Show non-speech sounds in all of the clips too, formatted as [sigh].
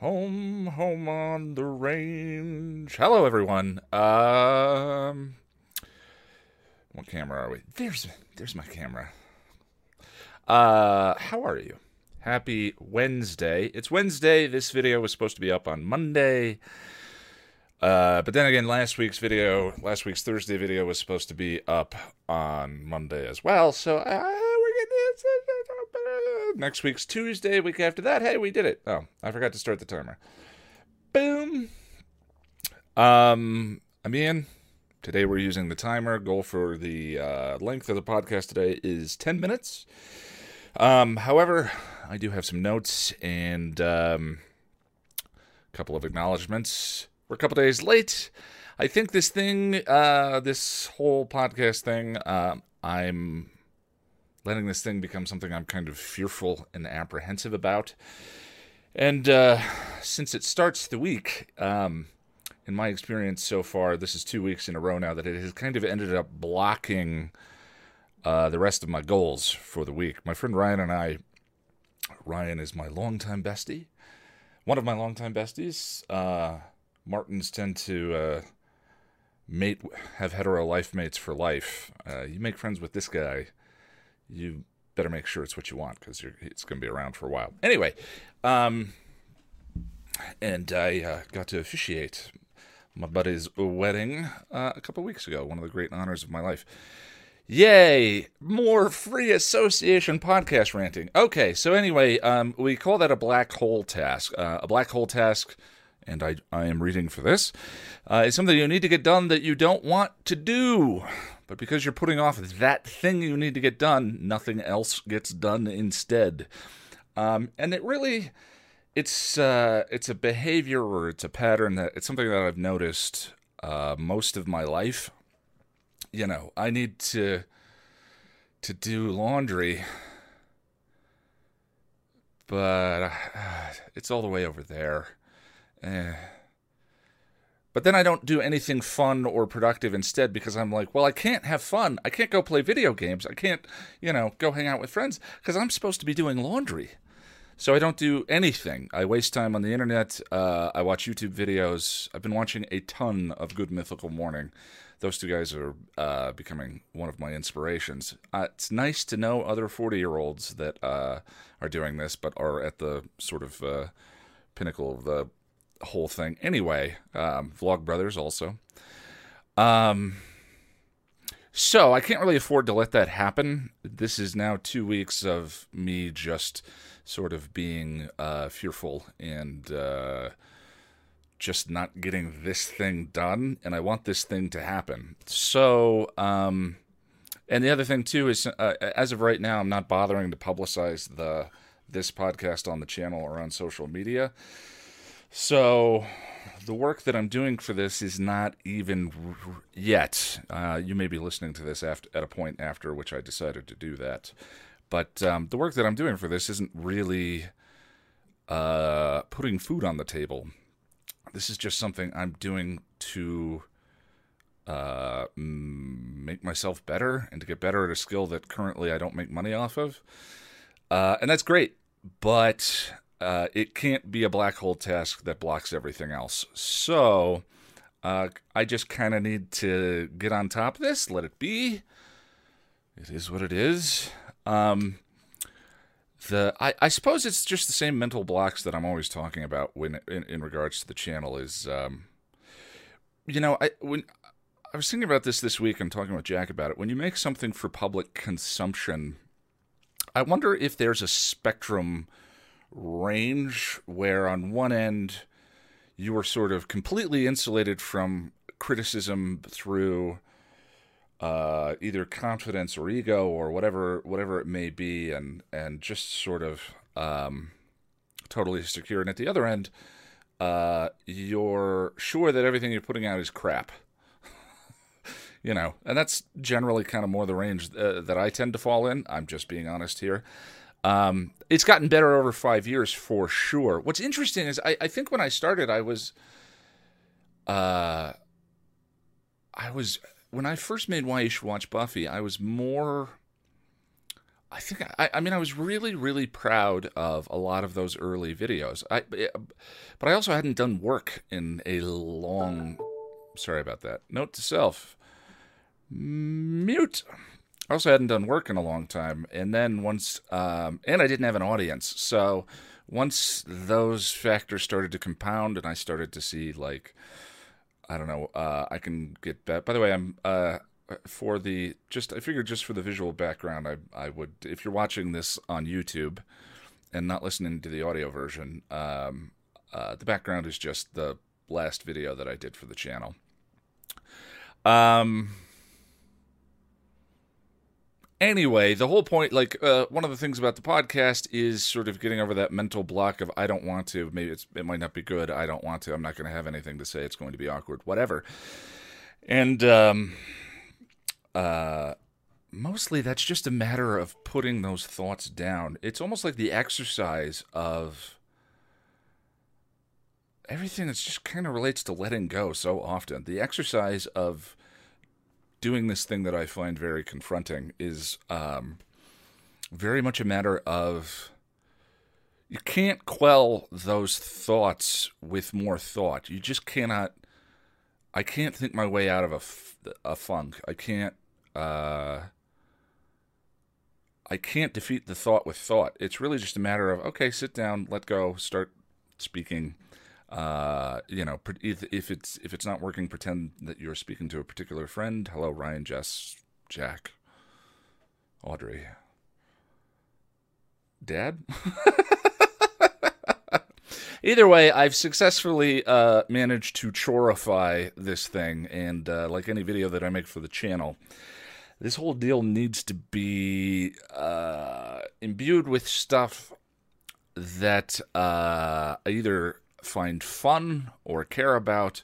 Home, home on the range. Hello, everyone. Um, what camera are we? There's, there's my camera. Uh, how are you? Happy Wednesday. It's Wednesday. This video was supposed to be up on Monday. Uh, but then again, last week's video, last week's Thursday video was supposed to be up on Monday as well. So uh, we're getting next week's Tuesday, week after that. Hey, we did it. Oh, I forgot to start the timer. Boom. Um, I'm Ian. Today we're using the timer. Goal for the uh, length of the podcast today is 10 minutes. Um, however, I do have some notes and um, a couple of acknowledgments. We're a couple days late. I think this thing, uh, this whole podcast thing, uh, I'm letting this thing become something I'm kind of fearful and apprehensive about. And uh, since it starts the week, um, in my experience so far, this is two weeks in a row now that it has kind of ended up blocking uh, the rest of my goals for the week. My friend Ryan and I, Ryan is my longtime bestie, one of my longtime besties. Uh, Martins tend to uh, mate, have hetero life mates for life. Uh, you make friends with this guy, you better make sure it's what you want because it's going to be around for a while. Anyway, um, and I uh, got to officiate my buddy's wedding uh, a couple weeks ago. One of the great honors of my life. Yay! More free association podcast ranting. Okay, so anyway, um, we call that a black hole task. Uh, a black hole task, and I, I am reading for this, uh, is something you need to get done that you don't want to do. But because you're putting off that thing you need to get done, nothing else gets done instead. Um, and it really, it's uh, it's a behavior or it's a pattern that it's something that I've noticed uh, most of my life. You know, I need to to do laundry, but uh, it's all the way over there. Eh but then I don't do anything fun or productive instead because I'm like, well, I can't have fun. I can't go play video games. I can't, you know, go hang out with friends because I'm supposed to be doing laundry. So I don't do anything. I waste time on the internet. Uh, I watch YouTube videos. I've been watching a ton of Good Mythical Morning. Those two guys are uh, becoming one of my inspirations. Uh, it's nice to know other 40 year olds that uh, are doing this, but are at the sort of uh, pinnacle of the whole thing. Anyway, um, Vlog Brothers also. Um, so I can't really afford to let that happen. This is now two weeks of me just sort of being uh, fearful and uh, just not getting this thing done, and I want this thing to happen. So, um, and the other thing too is, uh, as of right now, I'm not bothering to publicize the this podcast on the channel or on social media so, the work that I'm doing for this is not even r- yet. Uh, you may be listening to this after, at a point after which I decided to do that. But um, the work that I'm doing for this isn't really uh, putting food on the table. This is just something I'm doing to uh, make myself better and to get better at a skill that currently I don't make money off of. Uh, and that's great. But uh, it can't be a black hole task that blocks everything else. So uh, I just kind of need to get on top of this, let it be. It is what it is. Um, the I, I suppose it's just the same mental blocks that I'm always talking about when in, in regards to the channel is um, you know I when I was thinking about this this week and talking with Jack about it when you make something for public consumption I wonder if there's a spectrum range where on one end you are sort of completely insulated from criticism through uh, either confidence or ego or whatever whatever it may be, and and just sort of um, totally secure. And at the other end, uh, you're sure that everything you're putting out is crap. [laughs] you know, and that's generally kind of more the range uh, that I tend to fall in. I'm just being honest here. Um, it's gotten better over five years for sure. What's interesting is I, I think when I started, I was, uh, I was when I first made Why You Should Watch Buffy. I was more. I think I, I mean I was really really proud of a lot of those early videos. I but I also hadn't done work in a long sorry about that. Note to self. Mute. I also hadn't done work in a long time, and then once, um, and I didn't have an audience. So once those factors started to compound, and I started to see like, I don't know, uh, I can get that. By the way, I'm uh, for the just I figured just for the visual background, I I would if you're watching this on YouTube and not listening to the audio version, um, uh, the background is just the last video that I did for the channel. Um anyway, the whole point, like, uh, one of the things about the podcast is sort of getting over that mental block of I don't want to. Maybe it's it might not be good. I don't want to. I'm not going to have anything to say. It's going to be awkward. Whatever. And um, uh, mostly that's just a matter of putting those thoughts down. It's almost like the exercise of everything that's just kind of relates to letting go so often. The exercise of doing this thing that I find very confronting is um, very much a matter of you can't quell those thoughts with more thought. You just cannot. I can't think my way out of a, a funk. I can't. Uh, I can't defeat the thought with thought. It's really just a matter of okay, sit down, let go, start speaking, uh, you know, if, if it's if it's not working, pretend that you're speaking to a particular friend. Hello, Ryan, Jess, Jack, Audrey, Dad. [laughs] Either way, I've successfully uh, managed to chorify this thing, and uh, like any video that I make for the channel, this whole deal needs to be uh, imbued with stuff that uh, either find fun or care about,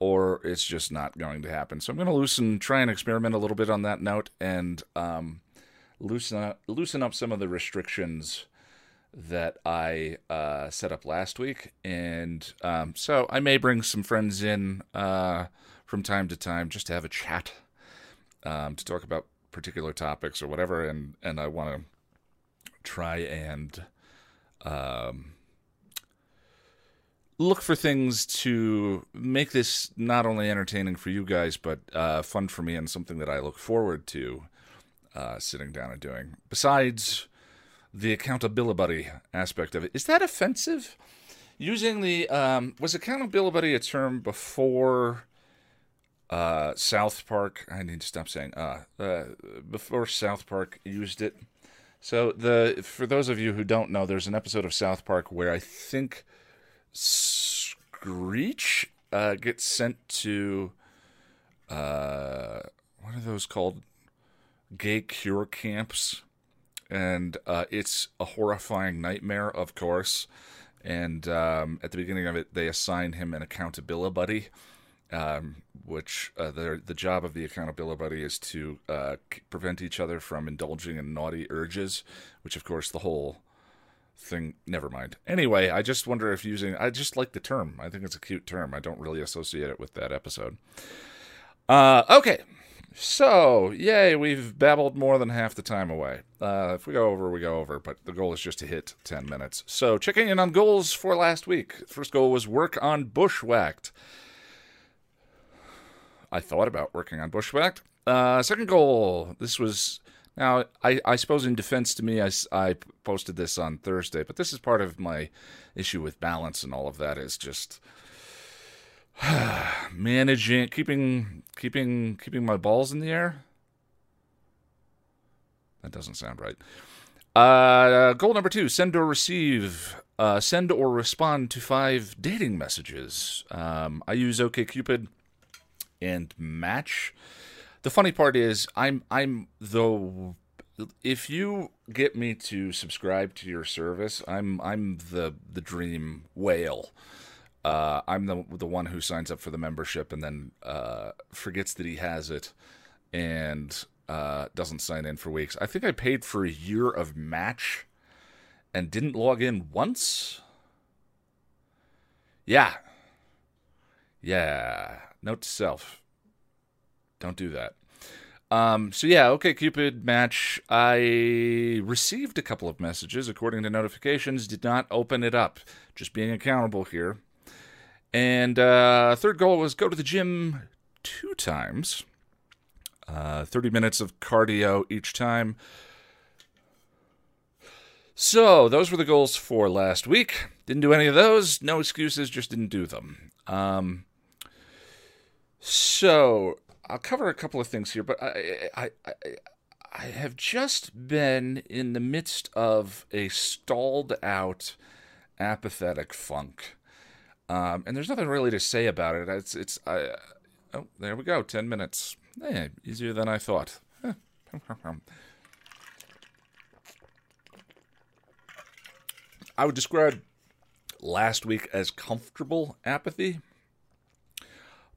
or it's just not going to happen. So I'm going to loosen, try and experiment a little bit on that note, and um, loosen up, loosen up some of the restrictions that I uh, set up last week. And um, so I may bring some friends in uh, from time to time just to have a chat um, to talk about particular topics or whatever. And and I want to try and um, look for things to make this not only entertaining for you guys, but uh, fun for me and something that I look forward to uh, sitting down and doing. Besides the accountability aspect of it, is that offensive? Using the um, was accountability a term before uh, South Park? I need to stop saying uh, uh before South Park used it. So the for those of you who don't know, there's an episode of South Park where I think Screech uh, gets sent to uh, what are those called? Gay cure camps, and uh, it's a horrifying nightmare, of course. And um, at the beginning of it, they assign him an accountability buddy, um, which uh, the job of the accountability buddy is to uh, prevent each other from indulging in naughty urges, which of course the whole thing. Never mind. Anyway, I just wonder if using. I just like the term. I think it's a cute term. I don't really associate it with that episode. Uh, okay. So, yay, we've babbled more than half the time away. Uh, if we go over, we go over, but the goal is just to hit 10 minutes. So, checking in on goals for last week. First goal was work on Bushwhacked. I thought about working on Bushwhacked. Uh, second goal, this was now, I, I suppose in defense to me, I, I posted this on Thursday, but this is part of my issue with balance and all of that is just [sighs] managing, keeping, keeping, keeping my balls in the air. That doesn't sound right. Uh, goal number two: send or receive, uh, send or respond to five dating messages. Um, I use OkCupid and Match the funny part is I'm I'm the if you get me to subscribe to your service, I'm I'm the the dream whale. Uh, I'm the the one who signs up for the membership and then uh, forgets that he has it and uh, doesn't sign in for weeks. I think I paid for a year of Match and didn't log in once. Yeah, yeah. Note to self: don't do that. Um, so yeah, OkCupid match. I received a couple of messages according to notifications. Did not open it up. Just being accountable here. And uh, third goal was go to the gym two times. Uh, 30 minutes of cardio each time. So, those were the goals for last week. Didn't do any of those. No excuses, just didn't do them. Um, so, I'll cover a couple of things here, but I, I, I, I have just been in the midst of a stalled out, apathetic funk. Um, and there's nothing really to say about it. It's, it's, I, oh, there we go, 10 minutes. Hey, easier than I thought. [laughs] I would describe last week as comfortable apathy.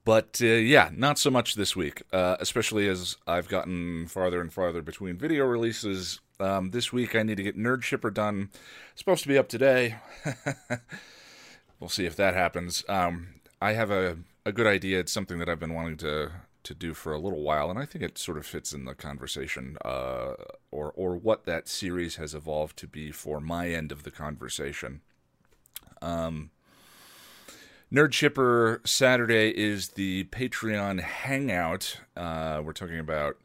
But uh, yeah, not so much this week, uh, especially as I've gotten farther and farther between video releases. Um, this week I need to get Nerd Shipper done. It's supposed to be up today. [laughs] we'll see if that happens. Um, I have a, a good idea. It's something that I've been wanting to to do for a little while, and I think it sort of fits in the conversation, uh, or or what that series has evolved to be for my end of the conversation. Um, Nerd Shipper Saturday is the Patreon hangout. Uh, we're talking about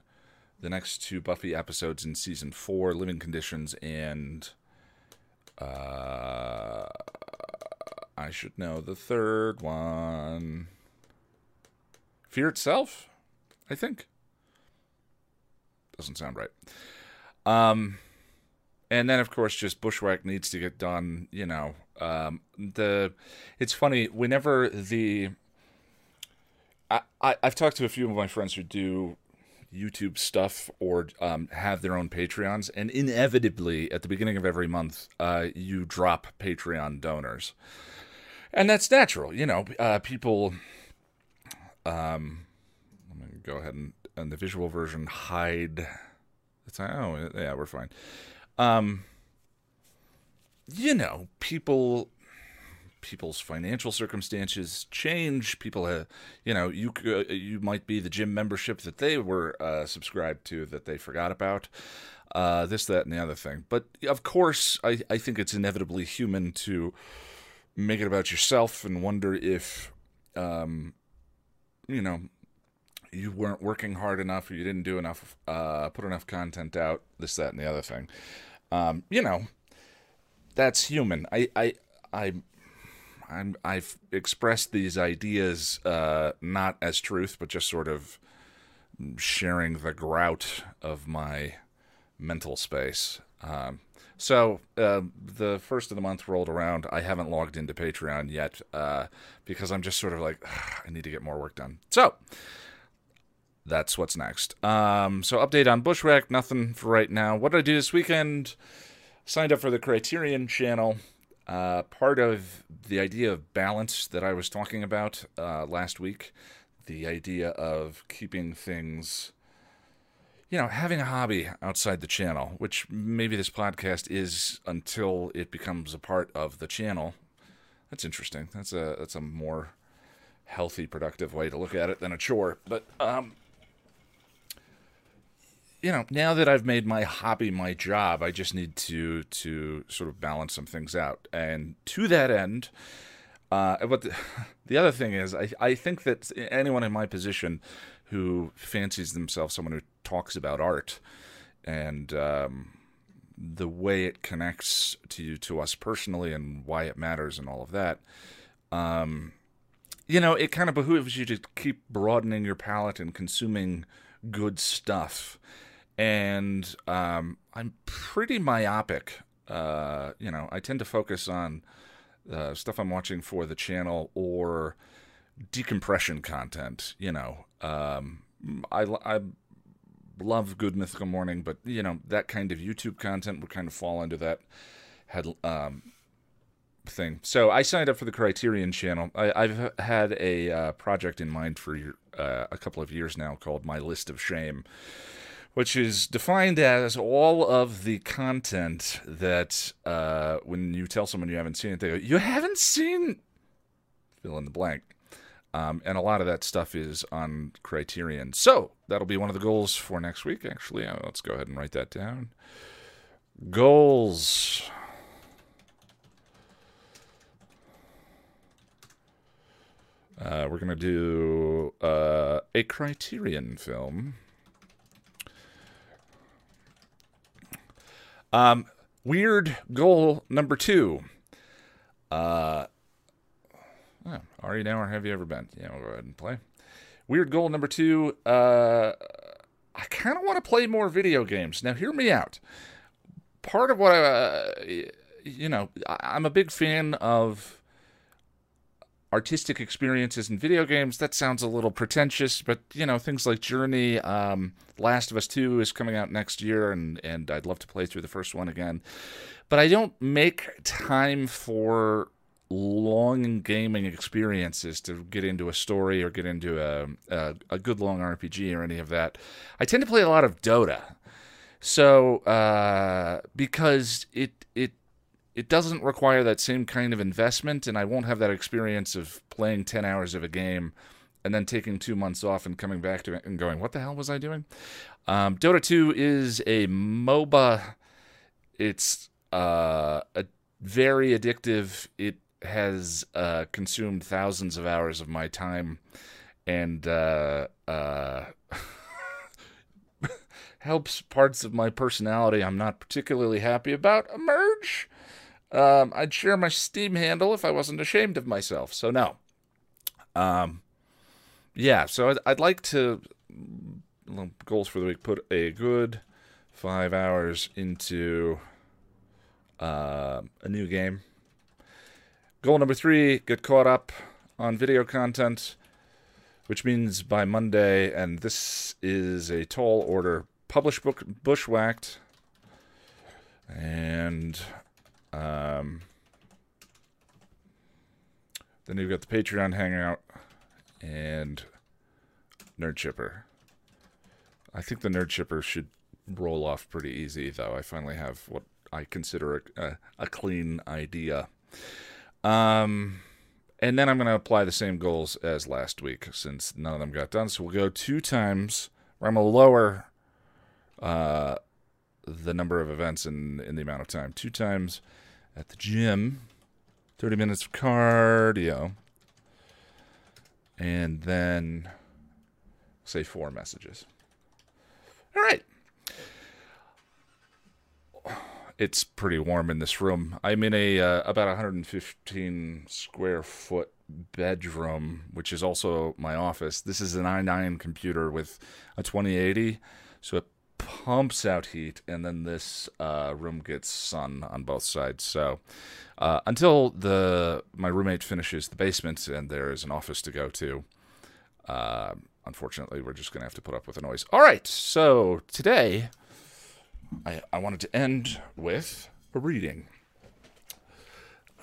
the next two Buffy episodes in season four, Living Conditions, and uh, I should know the third one. Fear itself. I think. Doesn't sound right. Um, and then of course just Bushwhack needs to get done. You know, um, the it's funny whenever the I, I I've talked to a few of my friends who do YouTube stuff or um, have their own Patreons, and inevitably at the beginning of every month, uh, you drop Patreon donors, and that's natural. You know, uh, people. Um, let me go ahead and, and the visual version hide. It's oh yeah, we're fine. Um, you know, people people's financial circumstances change. People, have, you know, you uh, you might be the gym membership that they were uh, subscribed to that they forgot about. Uh, this, that, and the other thing. But of course, I, I think it's inevitably human to make it about yourself and wonder if, um, you know, you weren't working hard enough or you didn't do enough, uh, put enough content out, this, that, and the other thing. Um, you know, that's human. I, I, I, I'm, I've expressed these ideas uh, not as truth, but just sort of sharing the grout of my mental space. Um, so uh, the first of the month rolled around. I haven't logged into Patreon yet uh, because I'm just sort of like [sighs] I need to get more work done. So that's what's next. Um, so update on Bushwhack, nothing for right now. What did I do this weekend? Signed up for the Criterion channel. Uh, part of the idea of balance that I was talking about uh, last week, the idea of keeping things, you know, having a hobby outside the channel, which maybe this podcast is until it becomes a part of the channel. That's interesting. That's a that's a more healthy, productive way to look at it than a chore. But um, you know, now that I've made my hobby my job, I just need to to sort of balance some things out. And to that end, uh, but the, [laughs] the other thing is, I I think that anyone in my position who fancies themselves someone who talks about art and um, the way it connects to to us personally and why it matters and all of that. Um, you know, it kind of behooves you to keep broadening your palate and consuming good stuff and um, I'm pretty myopic. Uh, you know, I tend to focus on uh, stuff I'm watching for the channel or decompression content. You know, um, I, I love Good Mythical Morning, but you know that kind of YouTube content would kind of fall under that head um, thing. So I signed up for the Criterion channel. I, have had a uh, project in mind for uh, a couple of years now called My List of Shame which is defined as all of the content that uh, when you tell someone you haven't seen it, they go, "You haven't seen," fill in the blank. Um, and a lot of that stuff is on Criterion. So that'll be one of the goals for next week, actually. Uh, let's go ahead and write that down. Goals. Uh, we're going to do uh, a Criterion film. Um, weird goal number two. Uh, oh, are you now or have you ever been? Yeah, we'll go ahead and play. Weird goal number two. Uh, I kind of want to play more video games. Now, hear me out. Part of what I, uh, you know, I'm a big fan of artistic experiences in video games. That sounds a little pretentious, but you know, things like Journey, um, Last of Us 2 is coming out next year, and, and I'd love to play through the first one again. But I don't make time for long gaming experiences to get into a story or get into a, a, a good long RPG or any of that. I tend to play a lot of Dota. So, uh, because it it it doesn't require that same kind of investment, and I won't have that experience of playing 10 hours of a game and then taking two months off and coming back to it and going, what the hell was I doing? Um, Dota 2 is a MOBA. It's uh, a very addictive. It has uh, consumed thousands of hours of my time and uh, uh [laughs] helps parts of my personality I'm not particularly happy about emerge. Um, I'd share my Steam handle if I wasn't ashamed of myself. So no. Um, yeah. So I'd, I'd like to goals for the week. Put a good five hours into uh, a new game. Goal number three: get caught up on video content, which means by Monday, and this is a tall order. Publish book Bushwhacked, and um, then you've got the Patreon Hangout and Nerd Shipper. I think the Nerd Shipper should roll off pretty easy, though. I finally have what I consider a, a, a clean idea. Um, and then I'm going to apply the same goals as last week since none of them got done. So we'll go two times. I'm going to lower uh, the number of events in, in the amount of time. Two times at the gym, 30 minutes of cardio, and then say four messages. All right. It's pretty warm in this room. I'm in a uh, about 115 square foot bedroom, which is also my office. This is an i9 computer with a 2080, so it pumps out heat, and then this uh, room gets sun on both sides. So uh, until the my roommate finishes the basement and there is an office to go to, uh, unfortunately, we're just going to have to put up with the noise. All right, so today I, I wanted to end with a reading. [sighs]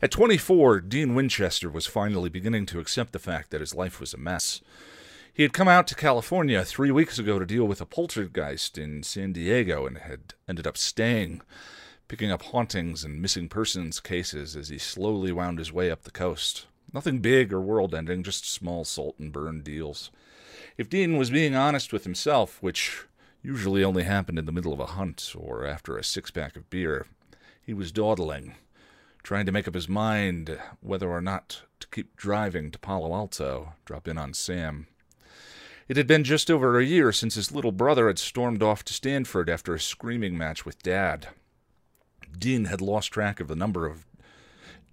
At 24, Dean Winchester was finally beginning to accept the fact that his life was a mess. He had come out to California three weeks ago to deal with a poltergeist in San Diego and had ended up staying, picking up hauntings and missing persons cases as he slowly wound his way up the coast. Nothing big or world ending, just small salt and burn deals. If Dean was being honest with himself, which usually only happened in the middle of a hunt or after a six pack of beer, he was dawdling, trying to make up his mind whether or not to keep driving to Palo Alto, drop in on Sam. It had been just over a year since his little brother had stormed off to Stanford after a screaming match with Dad. Dean had lost track of the number of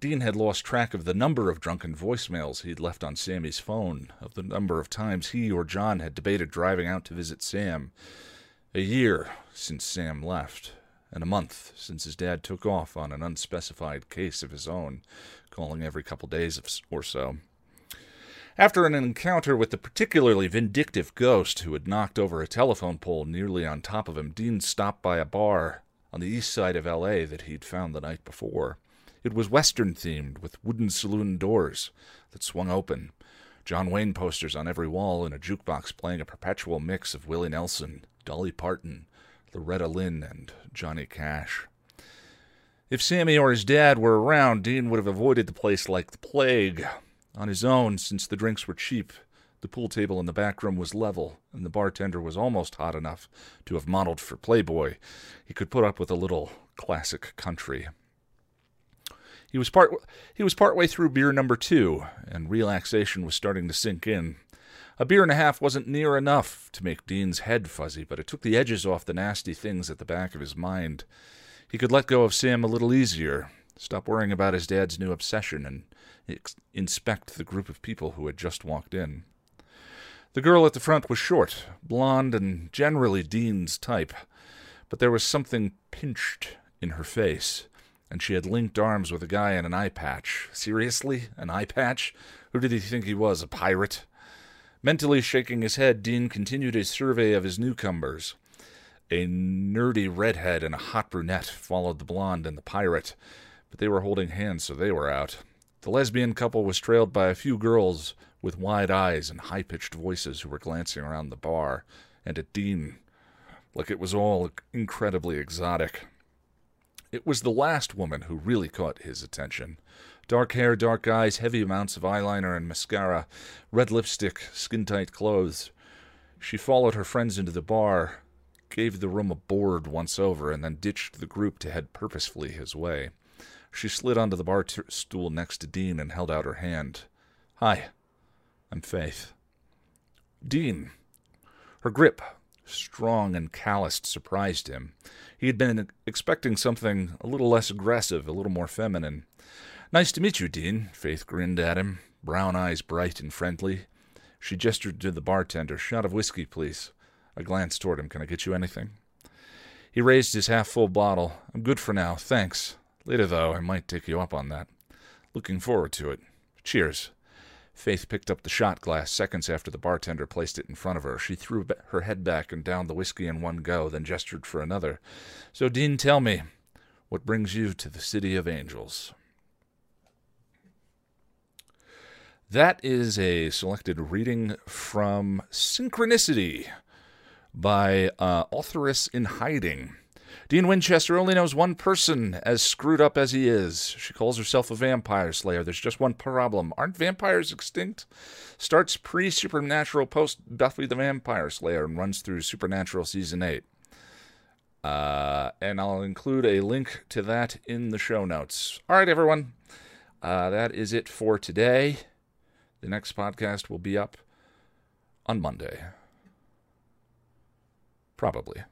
Dean had lost track of the number of drunken voicemails he'd left on Sammy's phone, of the number of times he or John had debated driving out to visit Sam. A year since Sam left, and a month since his dad took off on an unspecified case of his own, calling every couple days or so. After an encounter with the particularly vindictive ghost who had knocked over a telephone pole nearly on top of him, Dean stopped by a bar on the east side of L.A. that he'd found the night before. It was Western themed, with wooden saloon doors that swung open, John Wayne posters on every wall, and a jukebox playing a perpetual mix of Willie Nelson, Dolly Parton, Loretta Lynn, and Johnny Cash. If Sammy or his dad were around, Dean would have avoided the place like the plague. On his own, since the drinks were cheap, the pool table in the back room was level, and the bartender was almost hot enough to have modeled for Playboy. He could put up with a little classic country. He was part he was partway through beer number two, and relaxation was starting to sink in. A beer and a half wasn't near enough to make Dean's head fuzzy, but it took the edges off the nasty things at the back of his mind. He could let go of Sam a little easier, stop worrying about his dad's new obsession, and ex- inspect the group of people who had just walked in. The girl at the front was short, blonde, and generally Dean's type, but there was something pinched in her face, and she had linked arms with a guy in an eye patch. Seriously? An eye patch? Who did he think he was, a pirate? Mentally shaking his head, Dean continued his survey of his newcomers. A nerdy redhead and a hot brunette followed the blonde and the pirate, but they were holding hands, so they were out. The lesbian couple was trailed by a few girls with wide eyes and high pitched voices who were glancing around the bar and at Dean, like it was all incredibly exotic. It was the last woman who really caught his attention. Dark hair, dark eyes, heavy amounts of eyeliner and mascara, red lipstick, skin tight clothes. She followed her friends into the bar, gave the room a bored once over, and then ditched the group to head purposefully his way. She slid onto the bar t- stool next to Dean and held out her hand. Hi, I'm Faith. Dean. Her grip, strong and calloused, surprised him. He had been expecting something a little less aggressive, a little more feminine. Nice to meet you, Dean. Faith grinned at him, brown eyes bright and friendly. She gestured to the bartender. Shot of whiskey, please. I glanced toward him. Can I get you anything? He raised his half full bottle. I'm good for now, thanks. Later, though, I might take you up on that. Looking forward to it. Cheers. Faith picked up the shot glass seconds after the bartender placed it in front of her. She threw her head back and downed the whiskey in one go, then gestured for another. So, Dean, tell me, what brings you to the City of Angels? That is a selected reading from Synchronicity by uh, Authoress in Hiding. Dean Winchester only knows one person as screwed up as he is. She calls herself a vampire slayer. There's just one problem. Aren't vampires extinct? Starts pre Supernatural, post Buffy the Vampire Slayer, and runs through Supernatural Season 8. Uh, and I'll include a link to that in the show notes. All right, everyone. Uh, that is it for today. The next podcast will be up on Monday. Probably.